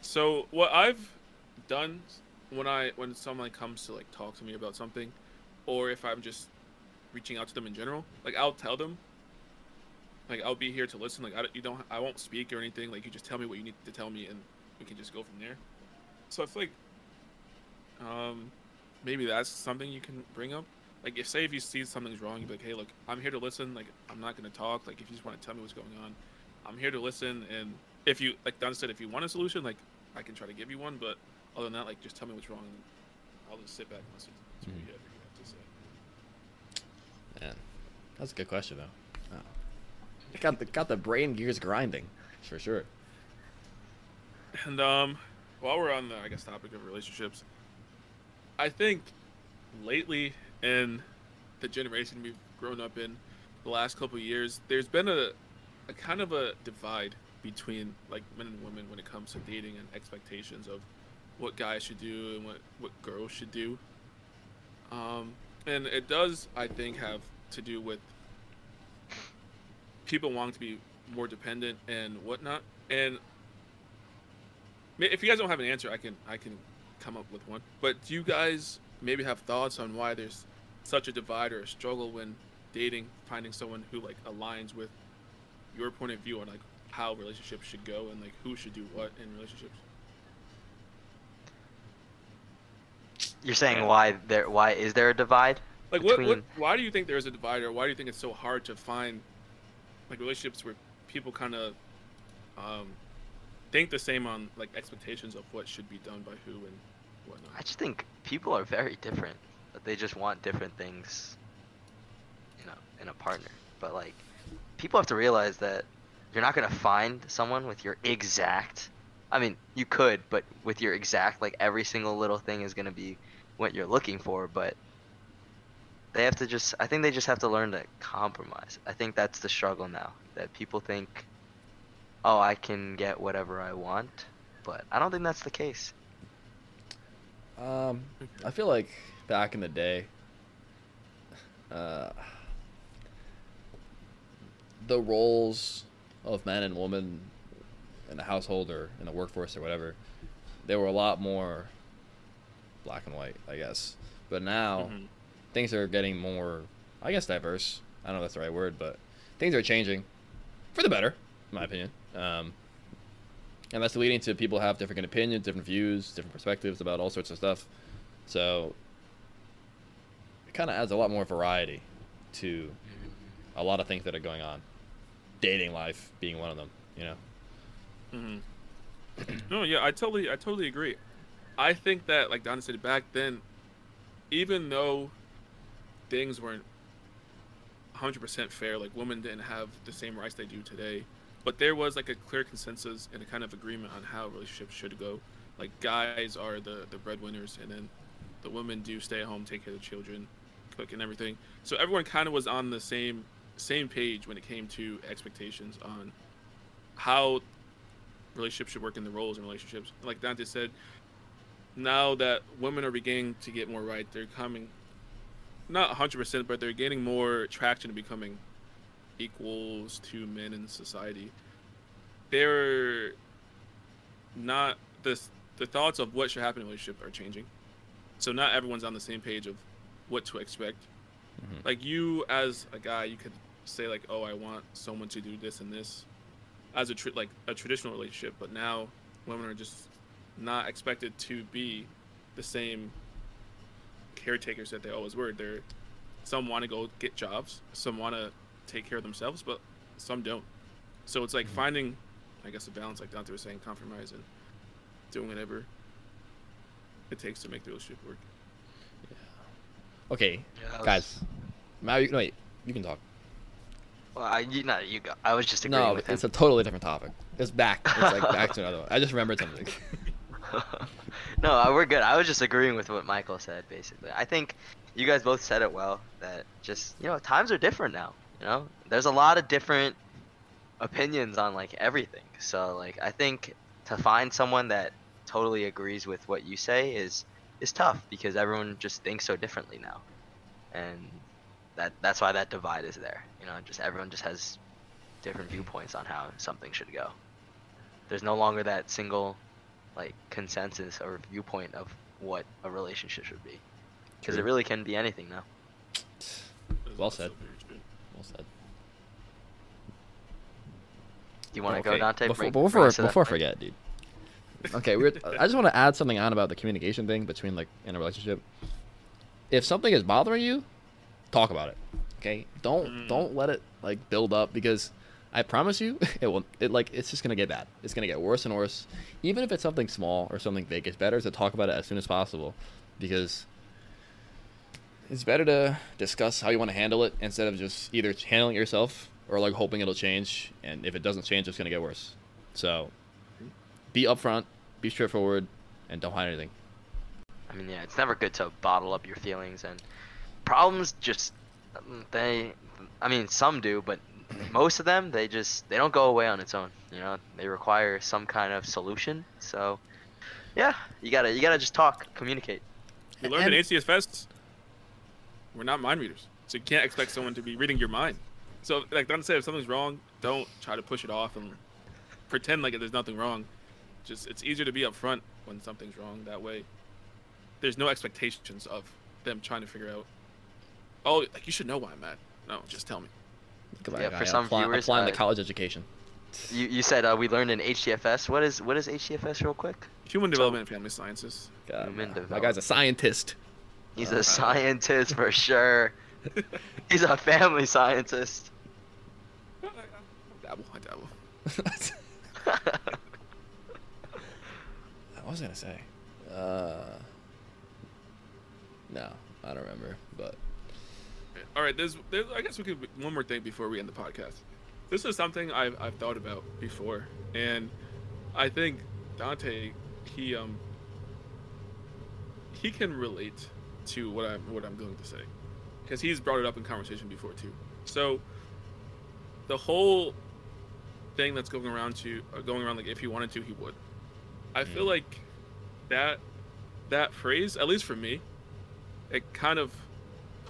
So what I've done when I when someone comes to like talk to me about something, or if I'm just reaching out to them in general, like I'll tell them, like I'll be here to listen. Like I, don't- you don't, I won't speak or anything. Like you just tell me what you need to tell me, and we can just go from there. So I feel like, um, maybe that's something you can bring up. Like if say if you see something's wrong, you be like, hey, look, I'm here to listen. Like I'm not gonna talk. Like if you just want to tell me what's going on, I'm here to listen. And if you like Don said, if you want a solution, like I can try to give you one. But other than that, like just tell me what's wrong. And I'll just sit back and listen to what Mhm. you have to say. Man, that's a good question though. Wow. Got the got the brain gears grinding, for sure. And um, while we're on the I guess topic of relationships, I think lately in the generation we've grown up in, the last couple of years, there's been a, a kind of a divide between like men and women when it comes to dating and expectations of what guys should do and what what girls should do. Um, and it does, I think, have to do with people wanting to be more dependent and whatnot. And if you guys don't have an answer, I can I can come up with one. But do you guys maybe have thoughts on why there's such a divide or a struggle when dating, finding someone who like aligns with your point of view on like how relationships should go and like who should do what in relationships? You're saying why there? Why is there a divide? Like what, what why do you think there's a divide or why do you think it's so hard to find like relationships where people kind of um think the same on like expectations of what should be done by who and whatnot? I just think people are very different. But they just want different things. You know, in a partner. But like, people have to realize that you're not gonna find someone with your exact. I mean, you could, but with your exact, like every single little thing is gonna be what you're looking for. But they have to just. I think they just have to learn to compromise. I think that's the struggle now. That people think, oh, I can get whatever I want, but I don't think that's the case. Um, I feel like back in the day, uh, the roles of man and woman in a household or in the workforce or whatever, they were a lot more black and white, I guess. But now Mhm. things are getting more, I guess, diverse. I don't know if that's the right word, but things are changing for the better, in my opinion. Um, and that's leading to people have different opinions, different views, different perspectives about all sorts of stuff. So it kind of adds a lot more variety to a lot of things that are going on. Dating life being one of them. You know. hmm no, yeah, I totally, I totally agree. I think that, like Don said back then, even though things weren't 100% fair, like women didn't have the same rights they do today, but there was like a clear consensus and a kind of agreement on how relationships should go. Like guys are the the breadwinners, and then the women do stay at home, take care of the children, cook and everything. So everyone kind of was on the same same page when it came to expectations on how relationships should work in the roles and relationships. Like Dante said, now that women are beginning to get more right, they're coming not 100%, but they're gaining more traction to becoming equals to men in society. They're not the the thoughts of what should happen in a relationship are changing. So not everyone's on the same page of what to expect. Mhm. Like you as a guy, you could say like, "Oh, I want someone to do this and this," as a tr- like a traditional relationship. But now women are just not expected to be the same caretakers that they always were. They're some want to go get jobs, some want to take care of themselves, but some don't. So it's like Mhm. finding, I guess, a balance, like Dante was saying, compromise and doing whatever it takes to make the relationship work. Okay, Yeah, guys. Now you no, wait. You can talk. Well, I, you, no, you go. I was just agreeing No, with him. it's a totally different topic. It's back. It's like back to another one. I just remembered something. no, uh, we're good. I was just agreeing with what Michael said, basically. I think you guys both said it well. That just you know, times are different now. You know, there's a lot of different opinions on like everything. So like, I think to find someone that totally agrees with what you say is is tough because everyone just thinks so differently now, and that that's why that divide is there. You know, just everyone just has different viewpoints on how something should go. There's no longer that single like consensus or viewpoint of what a relationship should be because it really can be anything now Well said. Well said. do you want to Okay, go dante Before, Bring- before, bring us to that before I forget, dude. Okay, we're, I just want to add something on about the communication thing between like in a relationship. If something is bothering you, talk about it. Okay, don't Mm. don't let it like build up because I promise you, it will. It like it's just gonna get bad. It's gonna get worse and worse. Even if it's something small or something big, it's better to talk about it as soon as possible because it's better to discuss how you want to handle it instead of just either handling it yourself or like hoping it'll change. And if it doesn't change, it's gonna get worse. So be upfront, be straightforward, and don't hide anything. i mean yeah it's never good to bottle up your feelings and problems just um, they i mean some do but most of them they just they don't go away on its own you know they require some kind of solution so yeah you gotta you gotta just talk communicate We learned And- in HDFS, we're not mind readers, so you can't expect someone to be reading your mind. So, like Don said, if something's wrong, don't try to push it off and pretend like there's nothing wrong. Just it's easier to be upfront when something's wrong. That way, there's no expectations of them trying to figure out. Oh, like you should know why I'm mad. No, just tell me. Look at that Yeah, for some apply- viewers, applying the uh, college education. you, you said uh, we learned in HDFS. What is what is HDFS real quick? Human development and family sciences. God, human man. that guy's a scientist. He's Uh, a scientist for sure. He's a family scientist. I dabble. I dabble. what was gonna say? Uh, no, I don't remember. But All right, there's, there's, I guess we could one more thing before we end the podcast. This is something I've, I've thought about before, and I think Dante, he um, he can relate to what I'm what I'm going to say, because he's brought it up in conversation before too. So, the whole thing that's going around to uh, going around like if he wanted to, he would. I feel Mm. like that that phrase, at least for me, it kind of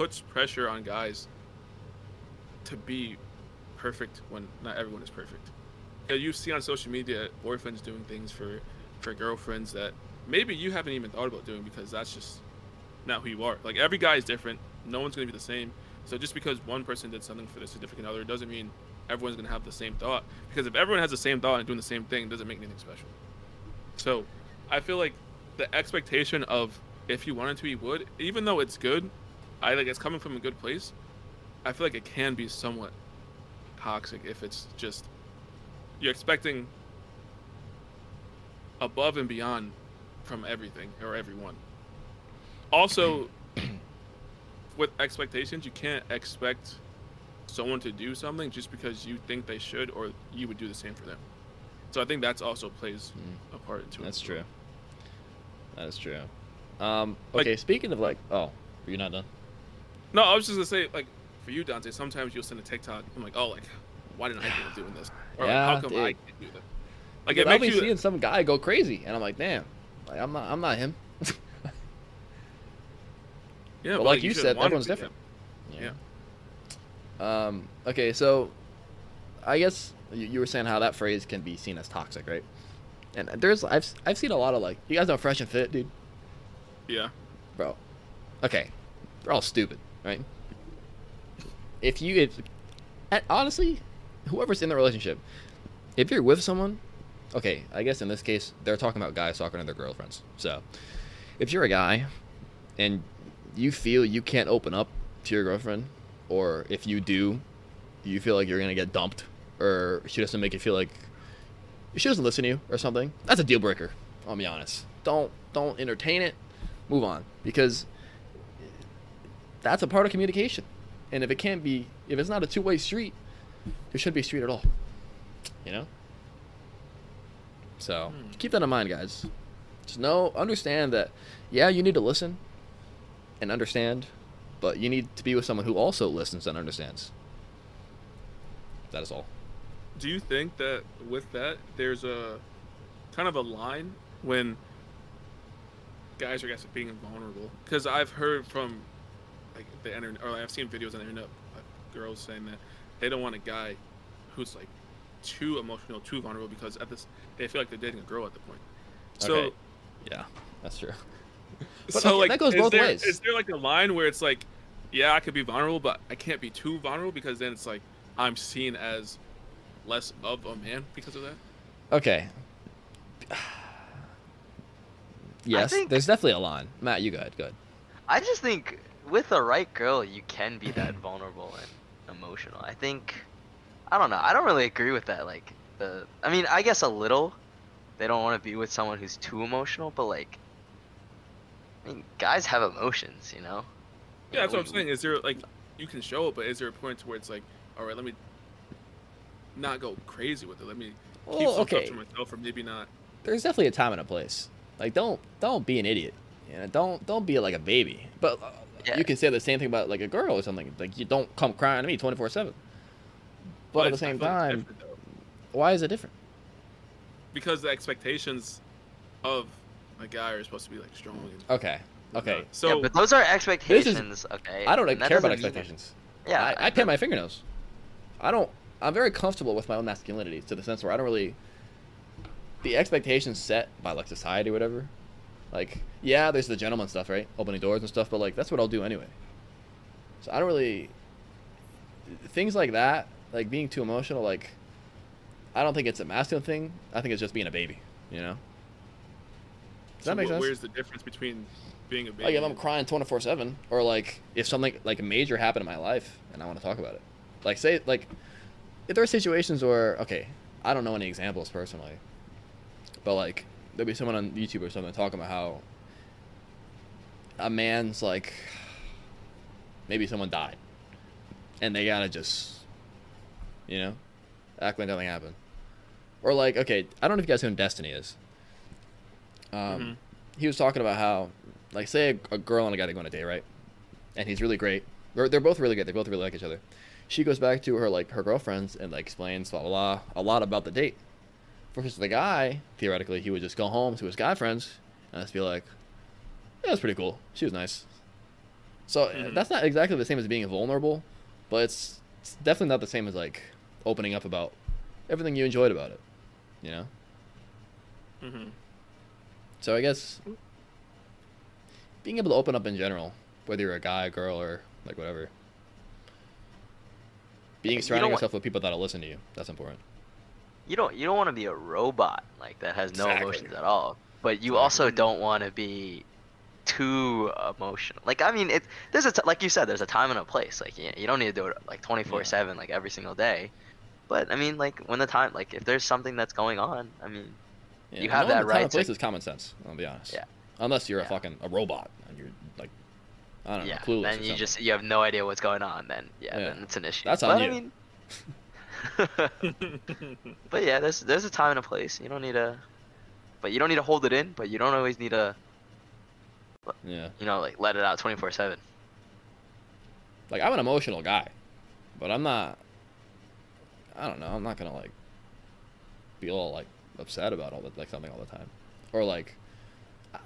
puts pressure on guys to be perfect when not everyone is perfect. You, see on social media boyfriends doing things for for girlfriends that maybe you haven't even thought about doing because that's just not who you are. Like every guy is different. No one's gonna be the same. So just because one person did something for their significant other doesn't mean everyone's gonna have the same thought. Because if everyone has the same thought and doing the same thing, doesn't make anything special. So I feel like the expectation of if you wanted to, you would, even though it's good, I like it's coming from a good place. I feel like it can be somewhat toxic if it's just you're expecting above and beyond from everything or everyone. Also, with expectations, you can't expect someone to do something just because you think they should or you would do the same for them. So I think that's also plays Mm. a part into it. That's true. That is true. Um, Like- okay, speaking of like, oh, you're not done. No, I was just gonna say, like, for you, Dante, sometimes you'll send a TikTok. I'm like, oh, like, why didn't I think of doing this? Or like, Yeah, how come I can't do that? Like, Like, it I'll makes be you. seeing some guy go crazy, and I'm like, damn, like I'm not, I'm not him. yeah, but like you said, everyone's different. Yeah. Um. Okay, so I guess you, you were saying how that phrase can be seen as toxic, right? And there's I've I've seen a lot of like you guys know Fresh and Fit, dude, Yeah. bro. Okay, they're all stupid, right? If you if honestly, whoever's in the relationship, if you're with someone, okay, I guess in this case they're talking about guys talking to their girlfriends. So, if you're a guy and you feel you can't open up to your girlfriend, or if you do, you feel like you're gonna get dumped, or she doesn't make you feel like she doesn't listen to you or something, that's a deal breaker. I'll be honest. Don't don't entertain it. Move on because that's a part of communication. And if it can't be, if it's not a two way street, there shouldn't be a street at all. You know. So Hmm. keep that in mind, guys. Just know, understand that, yeah, you need to listen and understand, but you need to be with someone who also listens and understands. That is all. Do you think that with that, there's a kind of a line when guys are guys being vulnerable? Because I've heard from like the internet, or I've seen videos on the internet of girls saying that they don't want a guy who's like too emotional, too vulnerable, because at this they feel like they're dating a girl at the point. So, Okay. Yeah, that's true. But so okay, like that goes is both there, ways. Is there like a line where it's like, yeah, I could be vulnerable, but I can't be too vulnerable because then it's like I'm seen as less of a man because of that. Okay. Yes, think- there's definitely a line. Matt, you go ahead. Go ahead. I just think with the right girl, you can be that vulnerable and emotional. I think, I don't know. I don't really agree with that. Like the, I mean, I guess a little. They don't want to be with someone who's too emotional, but like, I mean, guys have emotions, you know. Yeah, that's what I'm saying. Is there like you can show it, but is there a point to where it's like, all right, let me not go crazy with it. Let me keep Well, some okay. stuff to myself, or maybe not. There's definitely a time and a place. Like, don't don't be an idiot. You know, don't don't be like a baby. But uh, Yeah. you can say the same thing about like a girl or something. Like, you don't come crying to me 24 seven. But at the same feel like it's time, why is it different? because the expectations of a guy are supposed to be like strong. And, Okay. Okay. So yeah, but those are expectations, okay? I don't and care about doesn't mean- expectations. Yeah, I, I pay my fingernails. I don't. I'm very comfortable with my own masculinity to the sense where I don't really. The expectations set by like society, or whatever. Like, yeah, there's the gentleman stuff, right? Opening doors and stuff, but like that's what I'll do anyway. So I don't really. Things like that, like being too emotional, like. I don't think it's a masculine thing. I think it's just being a baby. You know. Does so that make wh- sense? Where's the difference between being a baby? Like if I'm crying 24 seven, or like if something like a major happened in my life and I want to talk about it, like say like if there are situations where okay, I don't know any examples personally, but like there'll be someone on YouTube or something talking about how a man's like maybe someone died, and they gotta just you know act like nothing happened, or like okay, I don't know if you guys know who Destiny is. Um, Mhm. he was talking about how, like, say a, a girl and a guy to go on a date, right? And he's really great. They're, they're both really good. They both really like each other. She goes back to her like her girlfriends and like explains blah blah blah a lot about the date. Versus the guy, theoretically, he would just go home to his guy friends and just be like, "Yeah, that's pretty cool. She was nice." So Mhm. that's not exactly the same as being vulnerable, but it's, it's definitely not the same as like opening up about everything you enjoyed about it. You know. Mhm. So I guess being able to open up in general, whether you're a guy, girl, or like whatever. Being You surrounding what- yourself with people that'll listen to you. That's important. You don't you don't want to be a robot like that has no Exactly. emotions at all but you also don't want to be too emotional like i mean it there's a t- like you said there's a time and a place like you, you don't need to do it like 24 7 like every single day But I mean, like when the time, like if there's something that's going on, I mean, Yeah, You have that the time and place to- is common sense. I'll be honest. Yeah. Unless you're a fucking a robot and you're like, I don't know, yeah, clueless. then you something. just you have no idea what's going on. Then yeah, Yeah. then it's an issue. That's on but, I you. mean, but yeah, there's there's a time and a place. You don't need to, but you don't need to hold it in. But you don't always need to, yeah. you know, like let it out 24 seven. Like I'm an emotional guy, but I'm not. I don't know. I'm not gonna like be all like upset about all the like something all the time, or like I-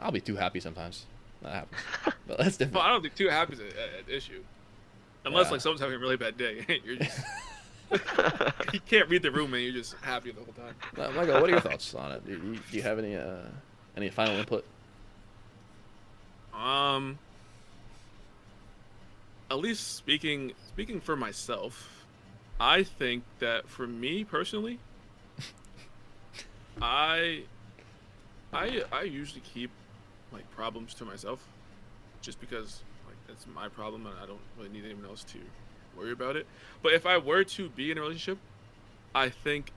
I'll be too happy sometimes. That happens, but that's different. Well, I don't think too happy is an issue, unless Yeah. like someone's having a really bad day. you're just you can't read the room and you're just happy the whole time. Uh, Michael, what are your thoughts on it? Do you, do you have any uh, any final input? Um, at least speaking speaking for myself, I think that for me personally, I I I usually keep like problems to myself, just because it's my problem and I don't really need anyone else to worry about it. But if I were to be in a relationship, I think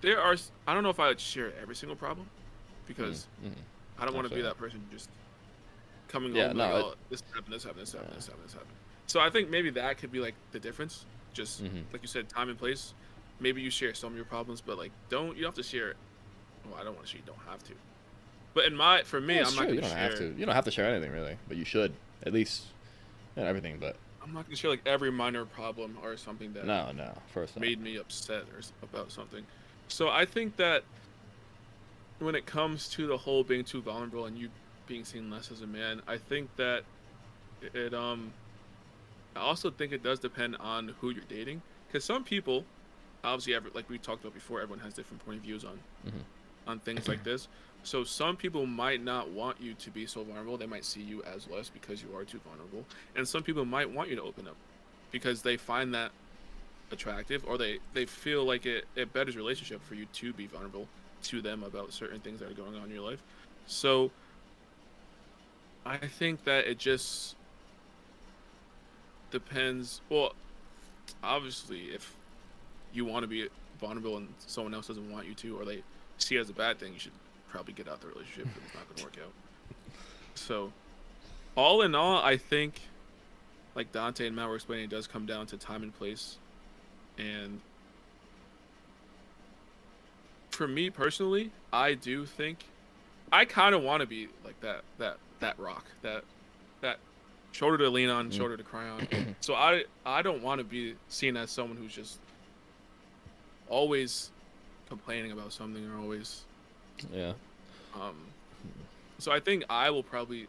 there are I don't know if I would share every single problem because Mhm. I don't want to be that person just coming Yeah, home no, like, it- oh, this happened, this happened, this happened, Yeah. this happened, this happened. So I think maybe that could be like the difference. Just Mhm. like you said, time and place. Maybe you share some of your problems, but like don't you don't have to share. Well, I don't want to share. You don't have to. But in my for me, Yeah, I'm it's not gonna You don't share. have to. You don't have to share anything really, but you should at least. Not everything, but I'm not gonna share like every minor problem or something that no, no. First, made me upset or about something. So I think that when it comes to the whole being too vulnerable and you being seen less as a man, I think that it- um I also think it does depend on who you're dating because some people obviously like we talked about before everyone has different point of views on Mhm. on things like this. So some people might not want you to be so vulnerable. They might see you as less because you are too vulnerable. And some people might want you to open up because they find that attractive or they they feel like it it betters relationship for you to be vulnerable to them about certain things that are going on in your life so i think that it just depends well obviously if you want to be vulnerable and someone else doesn't want you to or they see it as a bad thing you should probably get out the relationship it's not going to work out so all in all i think like Dante and Matt were explaining, it does come down to time and place. And for me personally, I do think I kind of want to be like that that that rock, that that shoulder to lean on, Mm. shoulder to cry on. so I I don't want to be seen as someone who's just always complaining about something or always Yeah. um, so I think I will probably,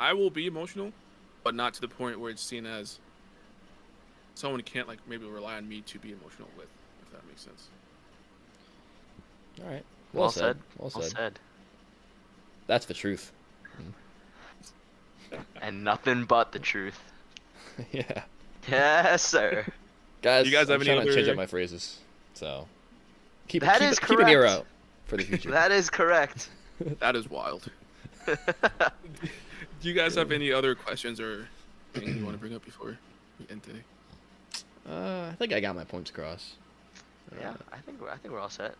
I will be emotional, but not to the point where it's seen as someone can't like maybe rely on me to be emotional with, if that makes sense. All right. Well, Well, said. said. Well Well said. said. That's the truth. And nothing but the truth. yeah. Yes, sir. Guys, You guys I'm have any trying to change up my phrases. So keep That keep, is keep an ear out for the future. that is correct. That is wild. Do you guys have any other questions or things you want to bring up before we end today? uh, I think I got my points across. yeah, I think we're, I think we're all set.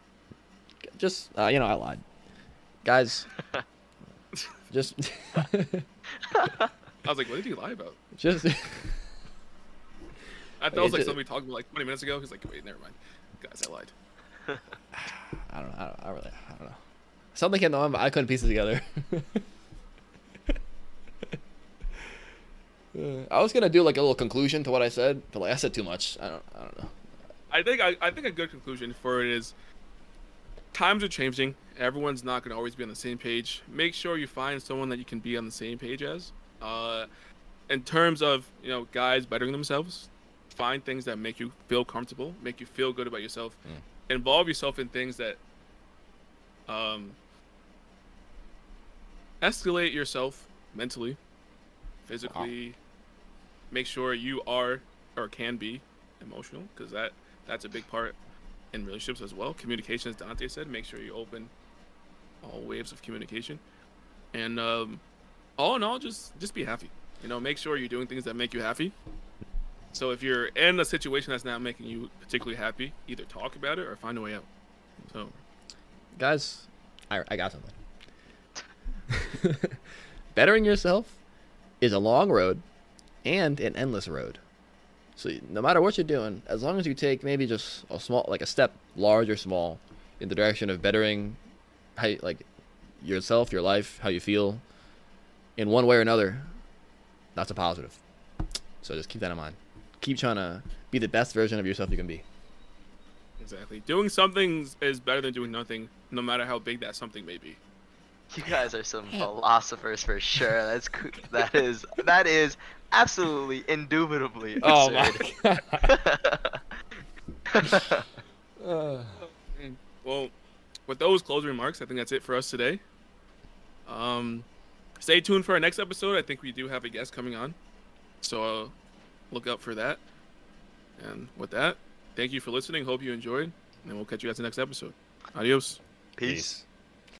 Just uh, you know, I lied, guys. just I was like, what did you lie about? just I thought it was like Okay, something we talked about like 20 minutes ago. He's like, wait, never mind. Guys, I lied. I don't know. I, don't, I really I don't know. Something came to mind, but I couldn't piece it together. Uh, I was gonna do like a little conclusion to what I said, but like I said too much. I don't. I don't know. I think I, I think a good conclusion for it is times are changing. Everyone's not going to always be on the same page. Make sure you find someone that you can be on the same page as. Uh, in terms of you know guys bettering themselves, find things that make you feel comfortable, make you feel good about yourself. Mm. Involve yourself in things that um, escalate yourself mentally, physically. Make sure you are or can be emotional because that that's a big part in relationships as well. Communication, as Dante said, make sure you open all waves of communication, and um, all in all, just just be happy. You know, make sure you're doing things that make you happy. So if you're in a situation that's not making you particularly happy, either talk about it or find a way out. So Guys, I, I got something. Bettering yourself is a long road and an endless road. So no matter what you're doing, as long as you take maybe just a small, like a step, large or small, in the direction of bettering, how you, like yourself, your life, how you feel, in one way or another, that's a positive. So just keep that in mind. Keep trying to be the best version of yourself you can be. exactly, doing something is better than doing nothing, no matter how big that something may be. You guys are some philosophers for sure. That's coo- that is that is absolutely indubitably Oh my absurd. Well, with those closing remarks, I think that's it for us today. Um, stay tuned for our next episode. I think we do have a guest coming on, so uh, look out for that. And with that, thank you for listening. Hope you enjoyed, and we'll catch you guys in the next episode. Adios. Peace.